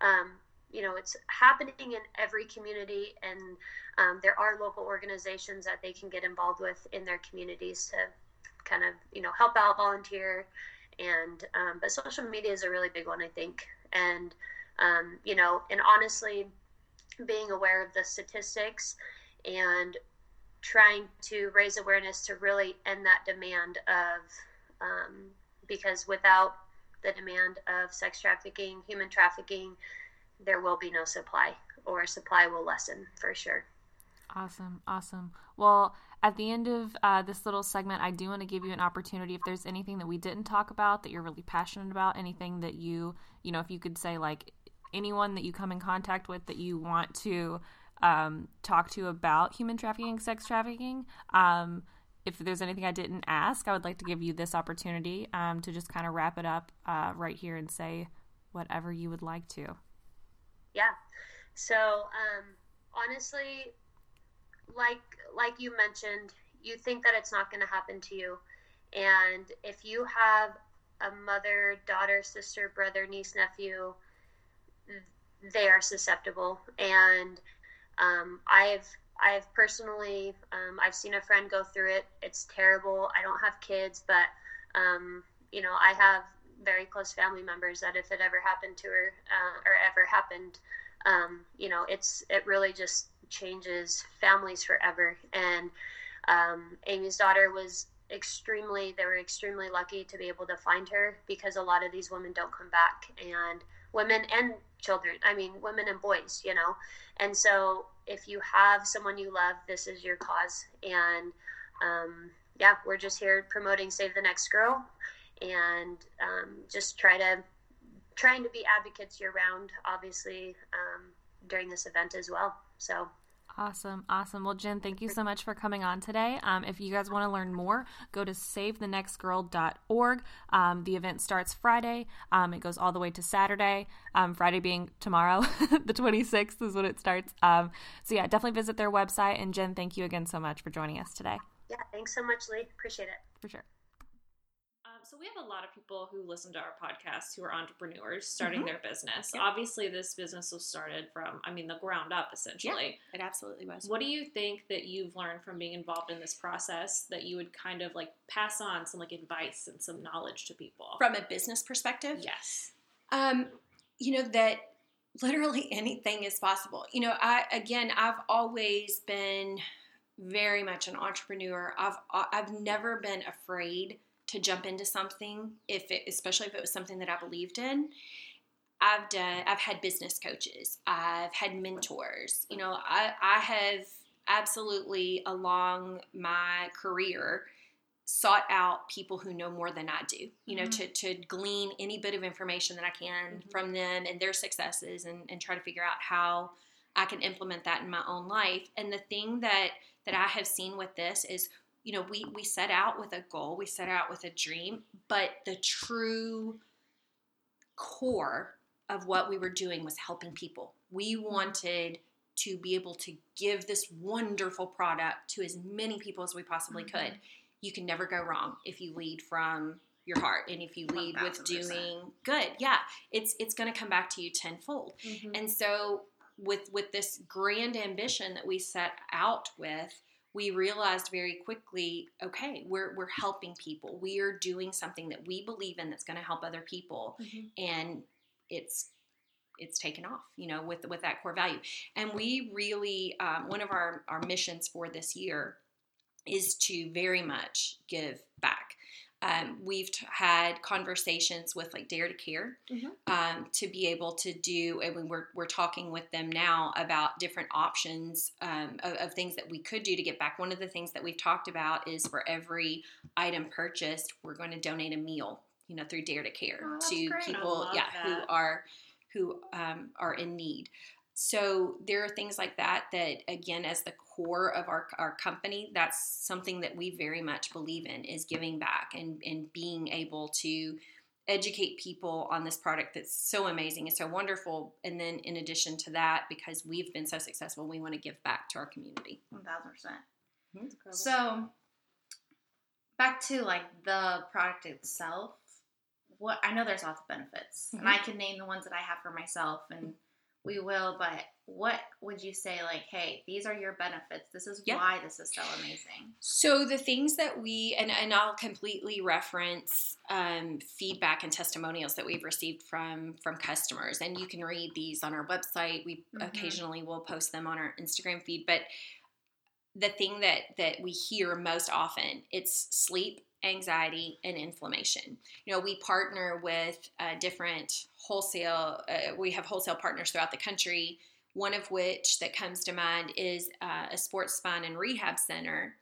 um, you know, it's happening in every community, and um, there are local organizations that they can get involved with in their communities to kind of you know help out, volunteer, and um, but social media is a really big one, I think, and um, you know, and honestly, being aware of the statistics and trying to raise awareness to really end that demand of um, because without the demand of sex trafficking, human trafficking, there will be no supply, or supply will lessen for sure. Awesome, awesome. Well, at the end of uh, this little segment, I do want to give you an opportunity if there's anything that we didn't talk about that you're really passionate about, anything that you, you know, if you could say like anyone that you come in contact with that you want to um, talk to about human trafficking, sex trafficking. Um, if there's anything I didn't ask, I would like to give you this opportunity um, to just kind of wrap it up uh, right here and say whatever you would like to. Yeah. So, um, honestly, like like you mentioned, you think that it's not going to happen to you, and if you have a mother, daughter, sister, brother, niece, nephew, they are susceptible. And um, I've I've personally um, I've seen a friend go through it. It's terrible. I don't have kids, but um, you know I have very close family members that if it ever happened to her uh, or ever happened, um, you know it's it really just changes families forever. And um, Amy's daughter was extremely, they were extremely lucky to be able to find her because a lot of these women don't come back. And women and children, I mean, women and boys, you know. And so if you have someone you love, this is your cause. And um, yeah, we're just here promoting Save the Next Girl and um, just try to trying to be advocates year round obviously um, during this event as well so Awesome, awesome. Well, Jen, thank you so much for coming on today. Um, if you guys want to learn more, go to savethenextgirl.org. Um, the event starts Friday. Um, it goes all the way to Saturday. Um, Friday being tomorrow, [laughs] the 26th is when it starts. Um, so yeah, definitely visit their website. And Jen, thank you again so much for joining us today. Yeah, thanks so much, Lee. Appreciate it. For sure so we have a lot of people who listen to our podcast who are entrepreneurs starting mm-hmm. their business. Obviously, this business was started from, I mean, the ground up essentially. Yeah, it absolutely was. What do you think that you've learned from being involved in this process that you would kind of like pass on some like advice and some knowledge to people from a business perspective? Yes. Um, you know that literally [laughs] anything is possible. You know, I again, I've always been very much an entrepreneur. I've I've never been afraid to jump into something if it especially if it was something that I believed in. I've done I've had business coaches, I've had mentors. You know, I I have absolutely along my career sought out people who know more than I do, you know, mm-hmm. to, to glean any bit of information that I can mm-hmm. from them and their successes and, and try to figure out how I can implement that in my own life. And the thing that that I have seen with this is you know, we we set out with a goal, we set out with a dream, but the true core of what we were doing was helping people. We wanted to be able to give this wonderful product to as many people as we possibly Mm-hmm. could. You can never go wrong if you lead from your heart and if you lead with 1000%. doing good. Yeah, it's it's going to come back to you tenfold. Mm-hmm. And so with with this grand ambition that we set out with, we realized very quickly, okay, we're we're helping people. We are doing something that we believe in that's going to help other people and it's it's taken off, you know, with with that core value. And we really um, one of our our missions for this year is to very much give back. Um, we've t- had conversations with like Dare to Care um, to be able to do, and we- we're, we're talking with them now about different options um, of, of things that we could do to get back. One of the things that we've talked about is for every item purchased, we're going to donate a meal, you know, through Dare to Care Oh, to great. People, yeah, who are who um, are in need. So there are things like that that again as the core of our, our company, that's something that we very much believe in is giving back and, and being able to educate people on this product that's so amazing and so wonderful. And then in addition to that, because we've been so successful, we want to give back to our community. One thousand percent. Mhm. So back to like the product itself. What I know there's lots of benefits, and I can name the ones that I have for myself, and we will. But what would you say? Like, hey, these are your benefits. This is why this is so amazing. So the things that we and, and I'll completely reference um, feedback and testimonials that we've received from from customers, and you can read these on our website. We Mhm. occasionally will post them on our Instagram feed, but the thing that that we hear most often it's sleep anxiety and inflammation. You know we partner with uh, different wholesale uh, we have wholesale partners throughout the country. One of which that comes to mind is uh, a sports spine and rehab center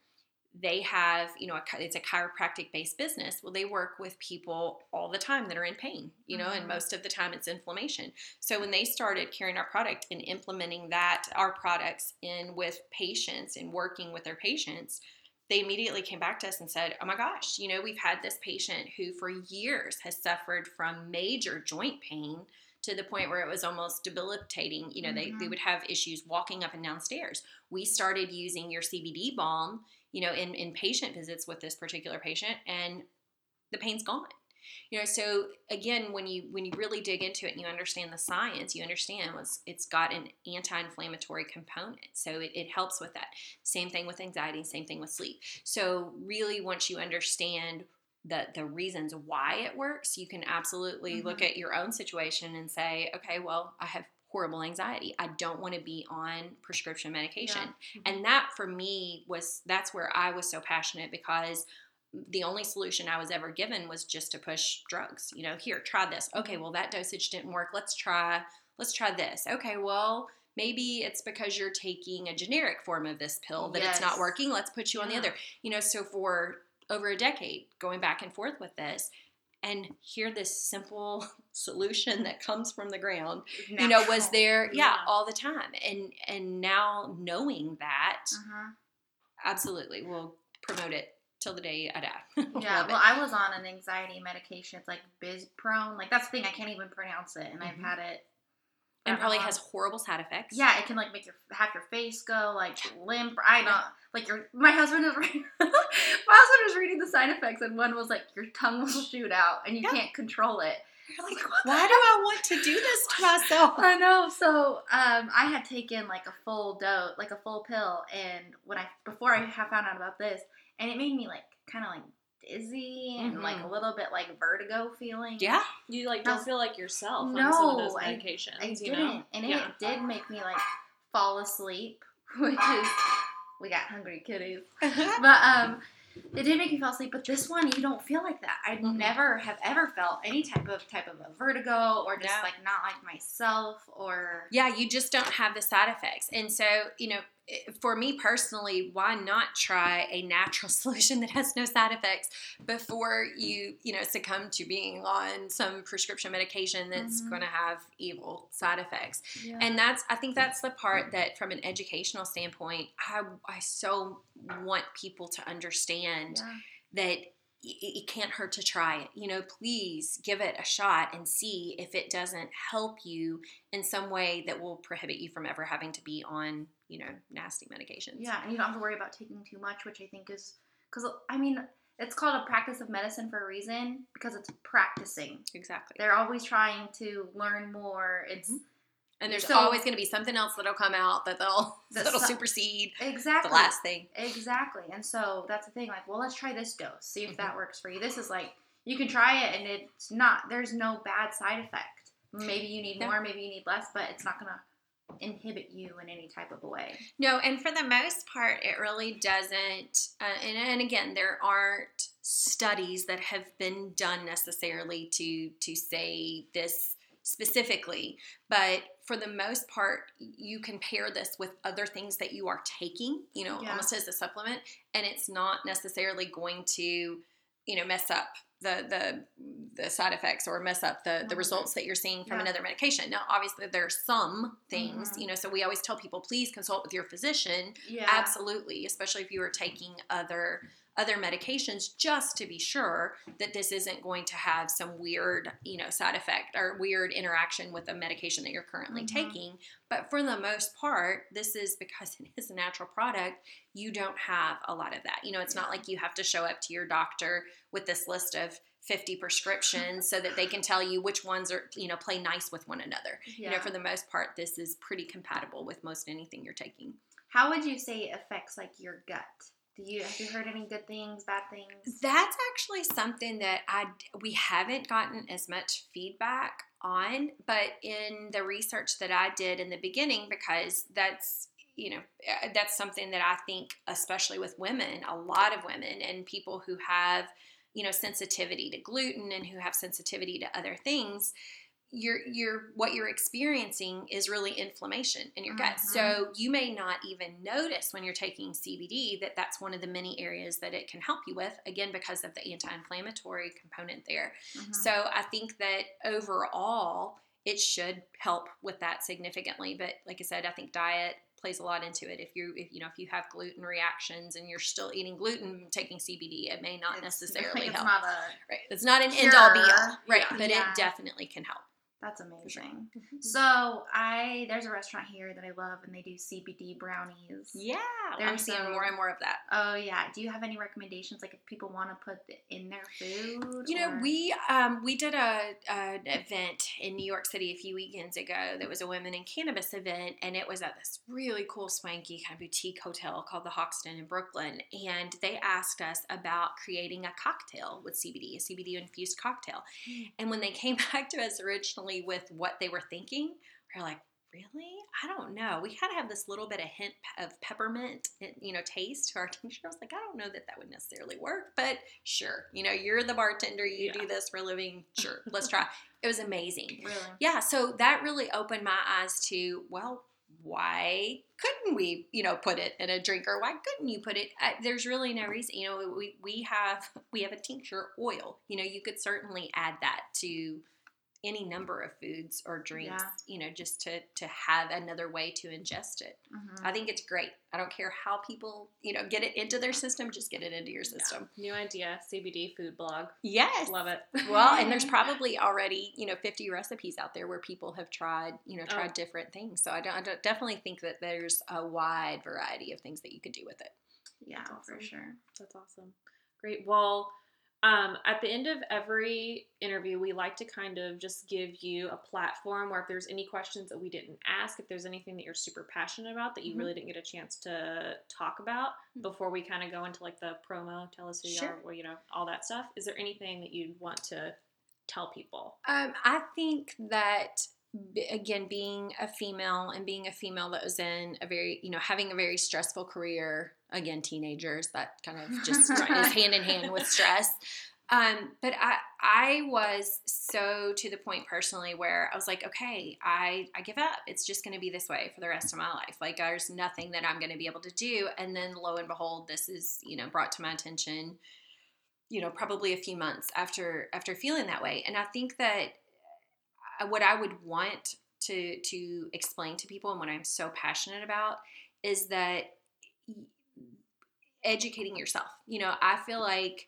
they have you know a, it's a chiropractic based business well they work with people all the time that are in pain you know and Mhm. most of the time it's inflammation so when they started carrying our product and implementing that our products in with patients and working with their patients they immediately came back to us and said oh my gosh you know we've had this patient who for years has suffered from major joint pain to the point where it was almost debilitating you know they, they Mhm. would have issues walking up and down stairs we started using your cbd balm you know in, in patient visits with this particular patient and the pain's gone. You know so again when you when you really dig into it and you understand the science you understand what's it's got an anti-inflammatory component. So it, it helps with that. Same thing with anxiety same thing with sleep. So really once you understand the the reasons why it works you can absolutely look mm-hmm. at your own situation and say okay well i have horrible anxiety. I don't want to be on prescription medication. Mm-hmm. And that for me was that's where i was so passionate because the only solution i was ever given was just to push drugs. You know here try this. Okay mm-hmm. well that dosage didn't work. Let's try let's try this. Okay well maybe it's because you're taking a generic form of this pill that it's not working. Let's put you on the other. You know so for over a decade going back and forth with this and hear this simple [laughs] solution that comes from the ground you know was there yeah, Yeah. all the time and and now knowing that Uh-huh. absolutely we'll promote it till the day i die [laughs] Yeah, well. I was on an anxiety medication. It's like Bizprone. Like that's the thing. I can't even pronounce it, and Mhm. I've had it. And probably how has horrible side effects Yeah, it can like make your have your face go like limp. I don't like your. My husband is [laughs] reading. my husband was reading the side effects, and one was like your tongue will shoot out, and you Yeah. can't control it. You're like, why do i want to do this to [laughs] myself I know. So um, I had taken like a full dose, like a full pill, and when I before I found out about this, and it made me like kind of like dizzy and like a Mhm. little bit like vertigo feeling. yeah You like don't feel like yourself on No, some of those I- medications. I you didn't, know? and Yeah. it did make me like fall asleep, [laughs] which is we got hungry kitties. [laughs] But um, it did make me fall asleep. But this one, you don't feel like that. I Mm-mm. never have ever felt any type of type of a vertigo or just like not like myself or yeah you just don't have the side effects and so you know i- for me personally why not try a natural [laughs] solution that has no side effects before you you know succumb to being on some prescription medication that's Mhm. going to have evil side effects and that's i think that's the part that from an educational standpoint i i so want people to understand Yeah. that it can't hurt to try it. You know, please give it a shot and see if it doesn't help you in some way that will prohibit you from ever having to be on, you know, nasty medications. Yeah, and you don't have to worry about taking too much, which I think is because I mean it's called a practice of medicine for a reason because it's practicing. Exactly. They're always trying to learn more. It's mm-hmm. and there's so, always going to be something else that'll come out that they'll [laughs] that'll su- supersede exactly the last thing. Exactly. And so that's the thing. Like, well, let's try this dose. See if Mm-hmm. that works for you. This is like you can try it, and it's not. There's no bad side effect. Maybe you need No. more. Maybe you need less, but it's not gonna inhibit you in any type of a way. No, and for the most part, it really doesn't. Uh, and, and again, there aren't studies that have been done necessarily to to say this specifically, but for the most part, you can pair this with other things that you are taking, you know, Yeah. almost as a supplement, and it's not necessarily going to, you know, mess up the the the side effects or mess up the the Mhm. results that you're seeing from Yeah. another medication. Now, obviously, there are some things, Mhm. you know, so we always tell people please consult with your physician. Yeah. Absolutely, especially if you are taking other other medications just to be sure that this isn't going to have some weird, you know, side effect or weird interaction with a medication that you're currently Mhm. taking. But for the most part, this is because [laughs] it is a natural product, you don't have a lot of that. You know, it's not like you have to show up to your doctor with this list of 50 prescriptions so that they can tell you which ones are, you know, play nice with one another. You know, for the most part, this is pretty compatible with most anything you're taking. How would you say it affects like your gut? Do you have you heard any good things, bad things? That's actually something that I we haven't gotten as much feedback on, but in the research that I did in the beginning, because that's you know uh, that's something that I think, especially with women, a lot of women and people who have you know sensitivity to gluten and who have sensitivity to other things you're you're what you're experiencing is really inflammation in your gut. Mhm. So you may not even notice when you're taking CBD that that's one of the many areas that it can help you with again because of the anti-inflammatory component there. Mhm. So I think that overall it should help with that significantly, but like I said, I think diet plays a lot into it. If you if you know if you have gluten reactions and you're still eating gluten taking CBD, it may not It's- [laughs] necessarily it's help. not a right. It's not an end all be all. Right. Yeah. But Yeah. it definitely can help. That's amazing. Mm-hmm. So I there's a restaurant here that I love, and they do CBD brownies. Yeah, I'm They're seeing so- more and more of that. Oh yeah. Do you have any recommendations, like if people want to put in their food? You know, we um, we did a an event in New York City a few weekends ago. That was a women in cannabis event, and it was at this really cool, swanky kind of boutique hotel called the Hoxton in Brooklyn. And they asked us about creating a cocktail with CBD, a CBD infused cocktail. And when they came [laughs] back to us originally with what they were thinking, we were like, really? I don't know. We kind of have this little bit of hint of peppermint, eh, you know, taste to our [laughs] tincture. I was like, I don't know that that would necessarily work, but sure. You know, you're the bartender. You do this for a living. [laughs] Sure, let's try. It was amazing. really. Yeah, so that really opened my eyes to well, why couldn't we, you know, put it in a drink or why couldn't you put it? Uh, there's really no reason. You know, we we have [laughs] we have a tincture oil. You know, you could certainly add that to any number of foods or drinks. Yeah. You know, just to to have another way to ingest it. Mhm. I think it's great. I don't care how people, you know, get it into their system. Just get it into your system. New idea, CBD food blog. Yes. Love it. Well, and there's [laughs] probably already, you know, 50 recipes out there where people have tried, you know, Oh. tried different things. So I, don't, I don't, definitely think that there's a wide variety of things that you could do with it. Yeah, That's for sure. That's awesome. Great. Well, um, at the end of every interview, we like to kind of just give you a platform where if there's any questions that we didn't ask, if there's anything that you're super passionate about that you Mhm. really didn't get a chance to talk about before we kind of go into like the promo, tell us who you are, well, you know, all that stuff. Is there anything that you'd want to tell people? Um, I think that again, being a female and being a female that was in a very, you know, having a very stressful career. Again, teenagers that kind of just [laughs] is hand in hand with stress. Um, but I, I was so to the point personally where I was like, okay, I, I give up. It's just going to be this way for the rest of my life. Like there's nothing that I'm going to be able to do. And then lo and behold, this is, you know, brought to my attention you know probably a few months after after feeling that way and i think that what i would want to to explain to people and what i'm so passionate about is that educating yourself. You know i feel like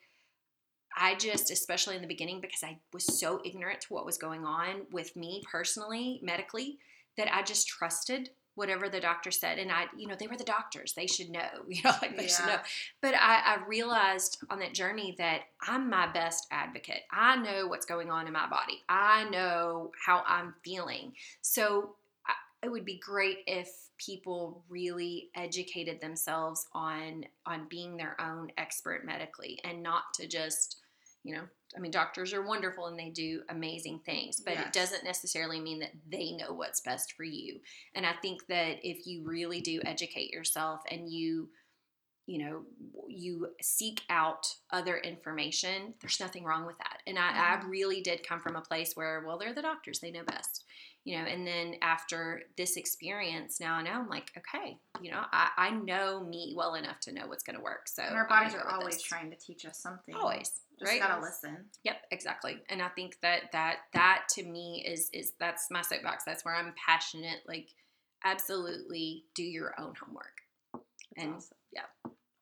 I just, especially in the beginning, because I was so ignorant to what was going on with me personally, medically, that I just trusted whatever the doctor said. And I, you know, they were the doctors. They should know, [laughs] you know, like they should know. But I, I realized on that journey that I'm my best advocate. I know what's going on in my body, I know how I'm feeling. So I, it would be great if people really educated themselves on on being their own expert medically and not to just you know i mean doctors are wonderful and they do amazing things but Yes. it doesn't necessarily mean that they know what's best for you. And i think that if you really do educate yourself and you you know you seek out other information there's nothing wrong with that. And I, I mm-hmm. really did come from a place where well they're the doctors they know best you know and then after this experience now I know i'm like okay you know i, I know me well enough to know what's going to work so And our bodies are always this. trying to teach us something. always Just right gotta listen. Yep, exactly. And I think that that that to me is is that's my soapbox. That's where I'm passionate. Like, absolutely, do your own homework. and awesome. yeah,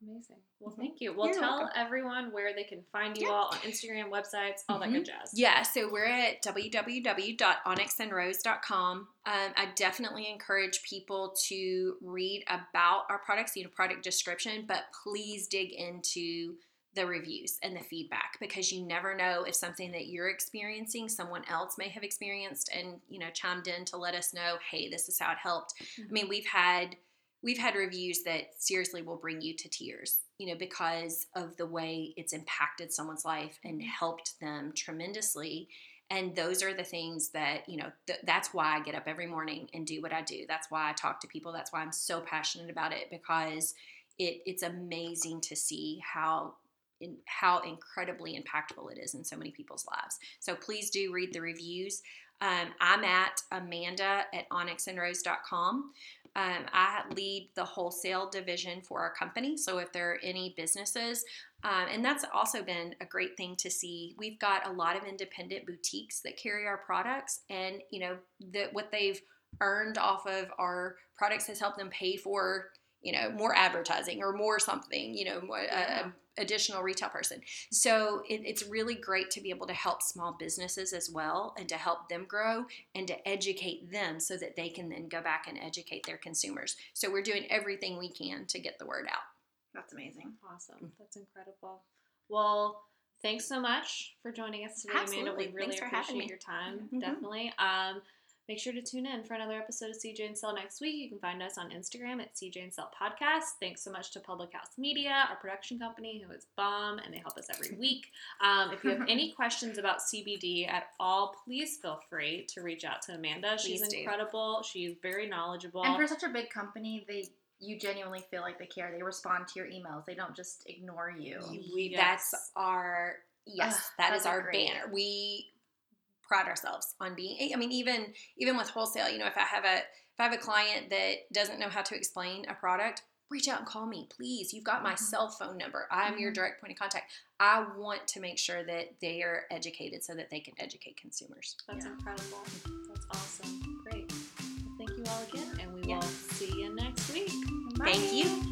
Amazing. Well, mm-hmm. thank you. Well, You're tell welcome. everyone where they can find you Yeah. all on Instagram, websites, all that good mm-hmm. jazz. yeah. So we're at www.onyxandrose.com. Um, I definitely encourage people to read about our products, you know, product description, but please dig into the reviews and the feedback because you never know if something that you're experiencing someone else may have experienced and you know chimed in to let us know hey this is how it helped mm-hmm. i mean we've had we've had reviews that seriously will bring you to tears you know because of the way it's impacted someone's life and helped them tremendously and those are the things that you know th- that's why i get up every morning and do what i do that's why i talk to people that's why i'm so passionate about it because it, it's amazing to see how in, how incredibly impactful it is in so many people's lives. So please do read the reviews. Um, I'm at Amanda at onyxandrose.com. Um, I lead the wholesale division for our company. So if there are any businesses, um, and that's also been a great thing to see. We've got a lot of independent boutiques that carry our products, and you know that what they've earned off of our products has helped them pay for you know more advertising or more something you know additional retail person so it, it's really great to be able to help small businesses as well and to help them grow and to educate them so that they can then go back and educate their consumers so we're doing everything we can to get the word out That's amazing. Awesome. That's incredible. Well, thanks so much for joining us today, Amanda. Absolutely. We really Thanks for having appreciate me. your time. Mhm. Definitely. Um, make sure to tune in for another episode of CJ and Cell next week. You can find us on Instagram at CJ and Cell Podcast. Thanks so much to Public House Media, our production company, who is bomb, and they help us every week. Um, if you have any [laughs] questions about CBD at all, please feel free to reach out to Amanda. She's Please do. incredible. She's very knowledgeable. And for such a big company, they you genuinely feel like they care. They respond to your emails. They don't just ignore you. we Yes. that's our yes Ugh, that is those our great. banner we pride ourselves on being i mean even even with wholesale you know if i have a if i have a client that doesn't know how to explain a product reach out and call me please you've got my Mhm. cell phone number i'm your Mhm. direct point of contact i want to make sure that they are educated so that they can educate consumers That's Yeah. incredible. That's awesome. Great. Well, thank you all again, and we Yeah. will see you next week. thank you